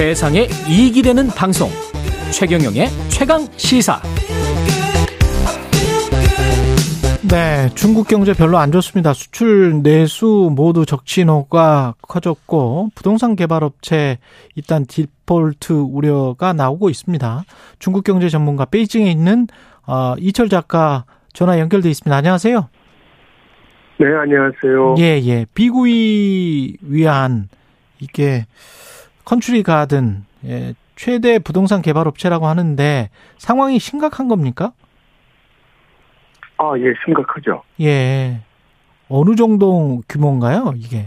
세상에 이익이 되는 방송 최경영의 최강 시사 네, 중국 경제 별로 안 좋습니다. 수출 내수 모두 적신호가 커졌고 부동산 개발 업체 일단 디폴트 우려가 나오고 있습니다. 중국 경제 전문가 베이징에 있는 어, 이철 작가 전화 연결돼 있습니다. 안녕하세요. 네, 안녕하세요. 예, 예. 비구이 위한 이게 컨츄리 가든 예, 최대 부동산 개발 업체라고 하는데 상황이 심각한 겁니까? 아, 예, 심각하죠. 예. 어느 정도 규모인가요, 이게?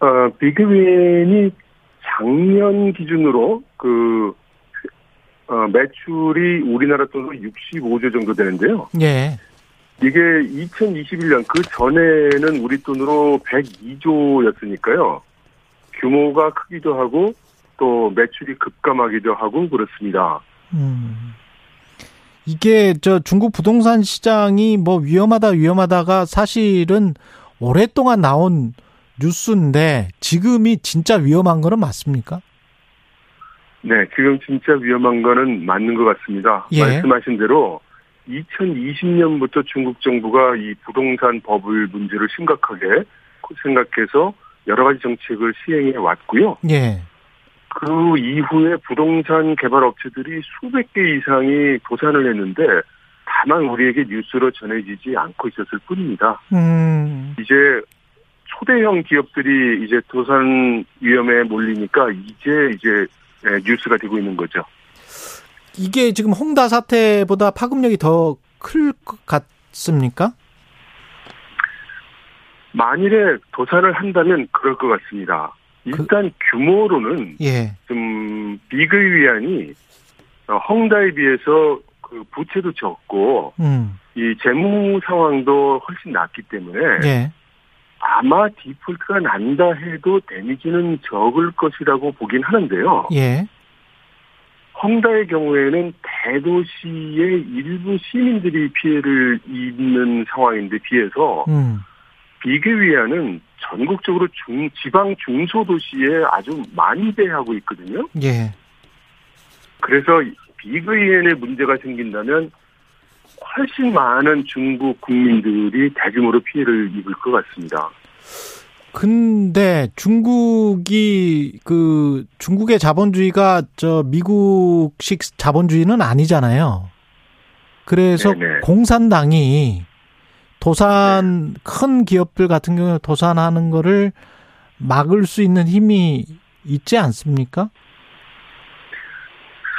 어, 비그윈이 작년 기준으로 그, 어, 매출이 우리나라 돈으로 65조 정도 되는데요. 예. 이게 2021년 그 전에는 우리 돈으로 102조였으니까요. 규모가 크기도 하고 또 매출이 급감하기도 하고 그렇습니다. 음. 이게 저 중국 부동산 시장이 뭐 위험하다 위험하다가 사실은 오랫동안 나온 뉴스인데 지금이 진짜 위험한 거는 맞습니까? 네, 지금 진짜 위험한 거는 맞는 것 같습니다. 예. 말씀하신 대로 2020년부터 중국 정부가 이 부동산 버블 문제를 심각하게 생각해서 여러 가지 정책을 시행해 왔고요. 예. 그 이후에 부동산 개발 업체들이 수백 개 이상이 도산을 했는데 다만 우리에게 뉴스로 전해지지 않고 있었을 뿐입니다. 음. 이제 초대형 기업들이 이제 도산 위험에 몰리니까 이제 이제 예, 뉴스가 되고 있는 거죠. 이게 지금 홍다 사태보다 파급력이 더 클 것 같습니까? 만일에 도산을 한다면 그럴 것 같습니다. 일단 규모로는 예. 좀 비글 위안이 어, 헝다에 비해서 그 부채도 적고 음. 이 재무 상황도 훨씬 낫기 때문에 예. 아마 디폴트가 난다 해도 데미지는 적을 것이라고 보긴 하는데요. 예. 헝다의 경우에는 대도시의 일부 시민들이 피해를 입는 상황인데 비해서 음. 비계위안은 전국적으로 중, 지방 중소도시에 아주 많이 배하고 있거든요. 예. 그래서 비그위안에 문제가 생긴다면 훨씬 많은 중국 국민들이 대규모로 피해를 입을 것 같습니다. 근데 중국이 그 중국의 자본주의가 저 미국식 자본주의는 아니잖아요. 그래서 네네. 공산당이 도산 큰 기업들 같은 경우에 도산하는 거를 막을 수 있는 힘이 있지 않습니까?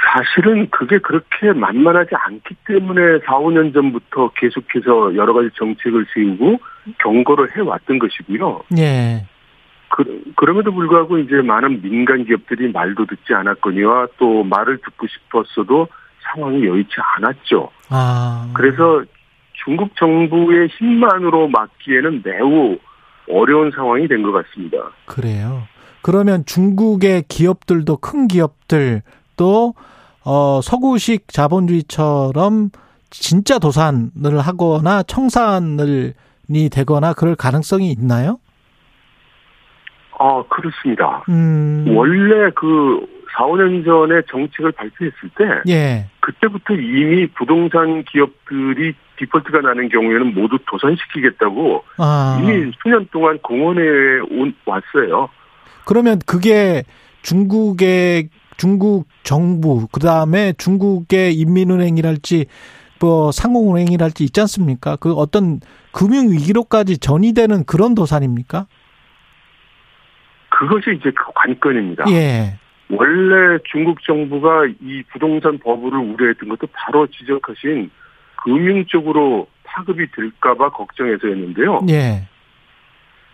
사실은 그게 그렇게 만만하지 않기 때문에 4, 5년 전부터 계속해서 여러 가지 정책을 세우고 경고를 해왔던 것이고요. 예. 그, 그럼에도 불구하고 이제 많은 민간 기업들이 말도 듣지 않았거니와 또 말을 듣고 싶었어도 상황이 여의치 않았죠. 아. 그래서 중국 정부의 힘만으로 막기에는 매우 어려운 상황이 된 것 같습니다. 그래요. 그러면 중국의 기업들도 큰 기업들 또 어, 서구식 자본주의처럼 진짜 도산을 하거나 청산을이 되거나 그럴 가능성이 있나요? 아, 그렇습니다. 음. 원래 그 4, 5년 전에 정책을 발표했을 때 예. 그때부터 이미 부동산 기업들이 디폴트가 나는 경우에는 모두 도산시키겠다고 아. 이미 수년 동안 공원에 온, 왔어요. 그러면 그게 중국의 중국 정부 그다음에 중국의 인민은행이랄지 뭐 상공은행이랄지 있지 않습니까? 그 어떤 금융 위기로까지 전이되는 그런 도산입니까? 그것이 이제 그 관건입니다. 예. 원래 중국 정부가 이 부동산 버블을 우려했던 것도 바로 지적하신 금융 쪽으로 파급이 될까봐 걱정해서였는데요. 예.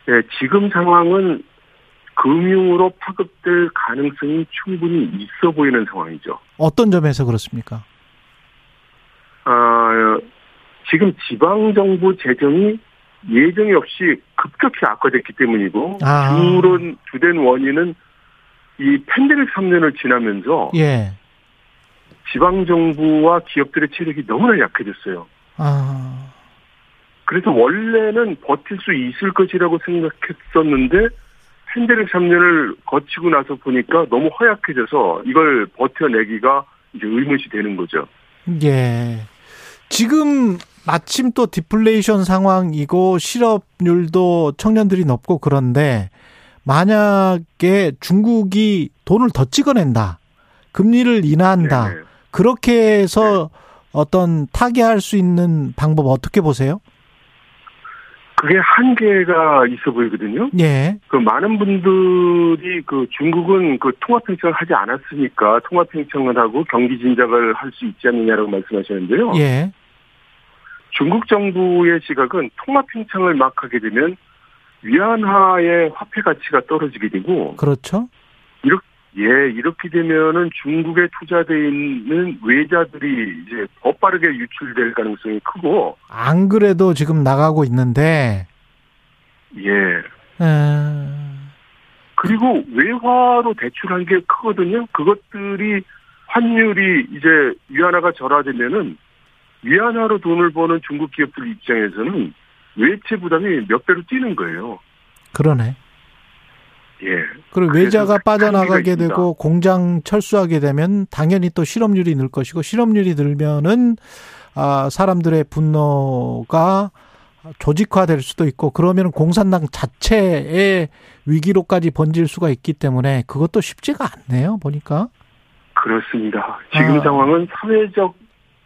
예, 지금 상황은 금융으로 파급될 가능성이 충분히 있어 보이는 상황이죠. 어떤 점에서 그렇습니까? 아, 지금 지방 정부 재정이 예정이 없이 급격히 악화됐기 때문이고 아. 주론 주된 원인은 이 팬데믹 3년을 지나면서 예. 지방 정부와 기업들의 체력이 너무나 약해졌어요. 아. 그래서 원래는 버틸 수 있을 것이라고 생각했었는데 팬데믹 3년을 거치고 나서 보니까 너무 허약해져서 이걸 버텨내기가 이제 의문시 되는 거죠. 예. 지금 마침 또 디플레이션 상황이고 실업률도 청년들이 높고 그런데 만약에 중국이 돈을 더 찍어낸다. 금리를 인하한다. 네네. 그렇게 해서 어떤 타개할 수 있는 방법 어떻게 보세요? 그게 한계가 있어 보이거든요. 예. 그 많은 분들이 그 중국은 그 통화팽창을 하지 않았으니까 통화팽창을 하고 경기 진작을 할 수 있지 않느냐라고 말씀하셨는데요. 예. 중국 정부의 시각은 통화팽창을 막 하게 되면 위안화의 화폐 가치가 떨어지게 되고 그렇죠. 예 이렇게 되면은 중국에 투자돼 있는 외자들이 이제 더 빠르게 유출될 가능성이 크고 안 그래도 지금 나가고 있는데 예 음, 그리고 외화로 대출한 게 크거든요. 그것들이 환율이 이제 위안화가 절하되면은 위안화로 돈을 버는 중국 기업들 입장에서는 외채 부담이 몇 배로 뛰는 거예요. 그러네. 예. 그리고 외자가 빠져나가게. 되고 공장 철수하게 되면 당연히 또 실업률이 늘 것이고 실업률이 늘면은 아 사람들의 분노가 조직화될 수도 있고 그러면 공산당 자체의 위기로까지 번질 수가 있기 때문에 그것도 쉽지가 않네요 보니까 그렇습니다. 지금 아. 상황은 사회적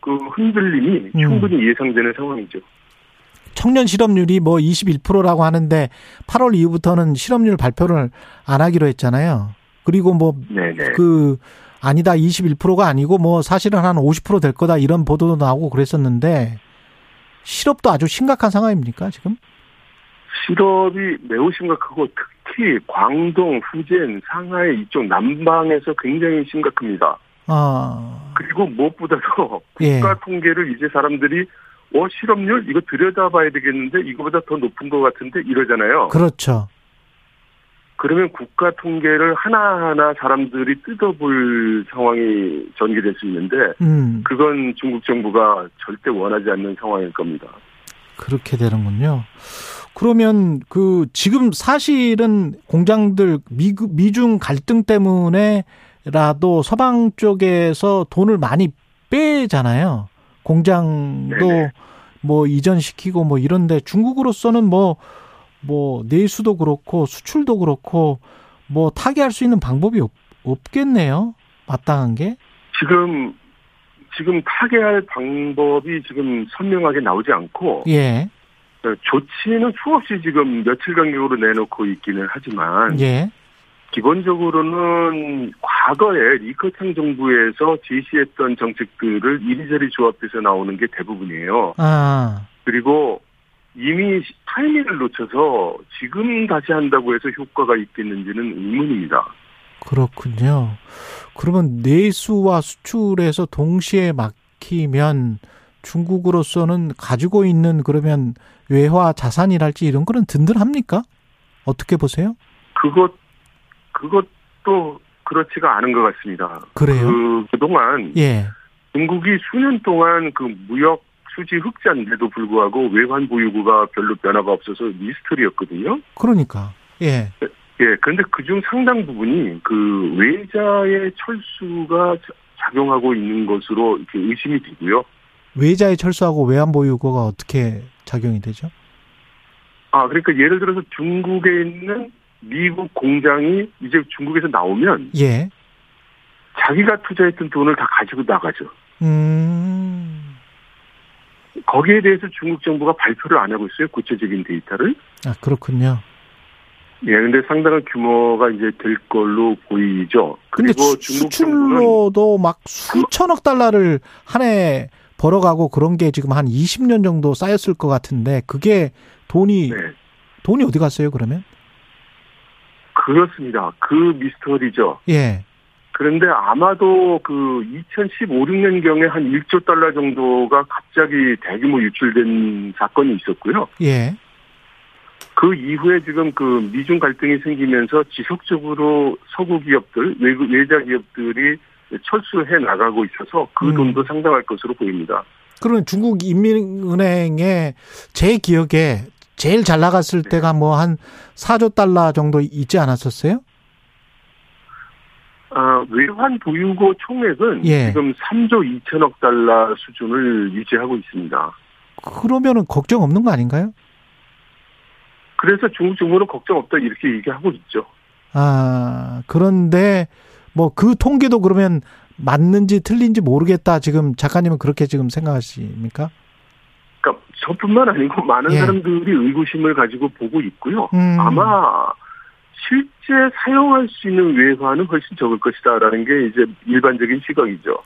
그 흔들림이 음. 충분히 예상되는 상황이죠. 청년 실업률이 뭐 21%라고 하는데 8월 이후부터는 실업률 발표를 안 하기로 했잖아요. 그리고 뭐. 그 아니다 21%가 아니고 뭐 사실은 한 50%될 거다 이런 보도도 나오고 그랬었는데 실업도 아주 심각한 상황입니까 지금? 실업이 매우 심각하고 특히 광동, 후젠, 상하이 이쪽 남방에서 굉장히 심각합니다. 아 그리고 무엇보다도 예. 국가 통계를 이제 사람들이 어 실업률 이거 들여다봐야 되겠는데 이거보다 더 높은 것 같은데 이러잖아요. 그렇죠. 그러면 국가 통계를 하나하나 사람들이 뜯어볼 상황이 전개될 수 있는데 음 그건 중국 정부가 절대 원하지 않는 상황일 겁니다. 그렇게 되는군요. 그러면 그 지금 사실은 공장들 미 미중 갈등 때문에라도 서방 쪽에서 돈을 많이 빼잖아요. 공장도 네네. 뭐 이전시키고 뭐 이런데 중국으로서는 뭐 뭐 내수도 그렇고 수출도 그렇고 뭐 타개할 수 있는 방법이 없, 없겠네요. 마땅한 게. 지금 지금 타개할 방법이 지금 선명하게 나오지 않고 예. 어, 조치는 수없이 지금 며칠 간격으로 내놓고 있기는 하지만 예. 기본적으로는 과거에 리커창 정부에서 제시했던 정책들을 이리저리 조합해서 나오는 게 대부분이에요. 아. 그리고 이미 타이밍을 놓쳐서 지금 다시 한다고 해서 효과가 있겠는지는 의문입니다. 그렇군요. 그러면 내수와 수출에서 동시에 막히면 중국으로서는 가지고 있는 그러면 외화 자산이랄지 이런 거는 든든합니까? 어떻게 보세요? 그것 그것도 그렇지가 않은 것 같습니다. 그래요? 그 그동안 예. 중국이 수년 동안 그 무역 수지 흑자인데도 불구하고 외환 보유고가 별로 변화가 없어서 미스터리였거든요. 그러니까. 예. 예, 그런데 그중 상당 부분이 그 외자의 철수가 자- 작용하고 있는 것으로 이렇게 의심이 되고요. 외자에 철수하고 외환 보유고가 어떻게 작용이 되죠? 아, 그러니까 예를 들어서 중국에 있는 미국 공장이 이제 중국에서 나오면 예. 자기가 투자했던 돈을 다 가지고 나가죠. 음. 거기에 대해서 중국 정부가 발표를 안 하고 있어요. 구체적인 데이터를. 아, 그렇군요. 예, 근데 상당한 규모가 이제 될 걸로 보이죠. 근데 수, 중국 수출로도 막 수천억 달러를 한 해 벌어가고 그런 게 지금 한 20년 정도 쌓였을 것 같은데 그게 돈이 네, 돈이 어디 갔어요 그러면? 그렇습니다. 그 미스터리죠. 예. 그런데 아마도 그 2015, 16년경에 한 1조 달러 정도가 갑자기 대규모 유출된 사건이 있었고요. 예. 그 이후에 지금 그 미중 갈등이 생기면서 지속적으로 서구 기업들, 외국 외자 기업들이 철수해 나가고 있어서 그 음. 돈도 상당할 것으로 보입니다. 그러면 중국 인민은행에 제 기억에 제일 잘 나갔을 네. 때가 뭐 한 4조 달러 정도 있지 않았었어요? 아, 외환 보유고 총액은 예. 지금 3조 2천억 달러 수준을 유지하고 있습니다. 그러면은 걱정 없는 거 아닌가요? 그래서 중국 정부는 걱정 없다 이렇게 얘기하고 있죠. 아, 그런데 뭐 그 통계도 그러면 맞는지 틀린지 모르겠다. 지금 작가님은 그렇게 지금 생각하십니까? 그러니까 저뿐만 아니고 많은 예. 사람들이 의구심을 가지고 보고 있고요. 음. 아마 실제 사용할 수 있는 외화는 훨씬 적을 것이다라는 게 이제 일반적인 시각이죠.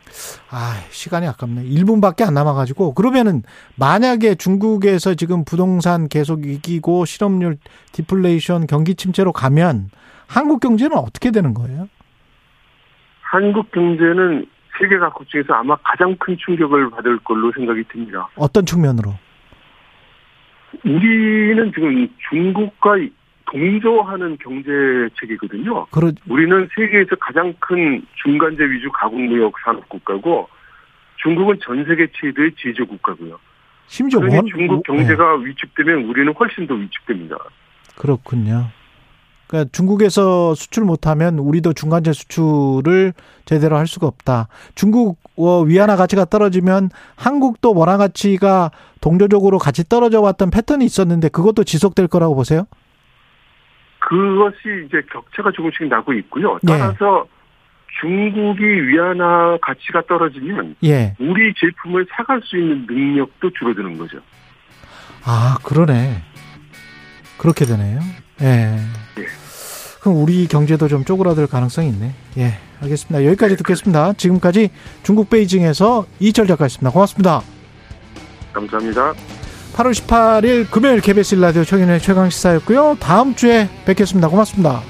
아, 시간이 아깝네. 1분밖에 안 남아가지고. 그러면은, 만약에 중국에서 지금 부동산 계속 이기고 실업률 디플레이션 경기 침체로 가면 한국 경제는 어떻게 되는 거예요? 한국 경제는 세계 각국 중에서 아마 가장 큰 충격을 받을 걸로 생각이 듭니다. 어떤 측면으로? 우리는 지금 중국과 동조하는 경제 체계거든요. 그러, 우리는 세계에서 가장 큰 중간재 위주 가공무역 산업 국가고 중국은 전 세계 최대의 제조 국가고요. 심지어 원, 중국 네, 경제가 위축되면 우리는 훨씬 더 위축됩니다. 그렇군요. 그러니까 중국에서 수출 못하면 우리도 중간재 수출을 제대로 할 수가 없다. 중국 어, 위안화 가치가 떨어지면 한국도 원화 가치가 동조적으로 같이 떨어져 왔던 패턴이 있었는데 그것도 지속될 거라고 보세요? 그것이 이제 격차가 조금씩 나고 있고요. 네. 따라서 중국이 위안화 가치가 떨어지면 예. 우리 제품을 사갈 수 있는 능력도 줄어드는 거죠. 아, 그러네. 그렇게 되네요. 예. 예. 그럼 우리 경제도 좀 쪼그라들 가능성이 있네. 예. 알겠습니다. 여기까지 듣겠습니다. 지금까지 중국 베이징에서 이철 작가였습니다. 고맙습니다. 감사합니다. 8월 18일 금요일 KBS 라디오 청인의 최강 시사였고요. 다음 주에 뵙겠습니다. 고맙습니다.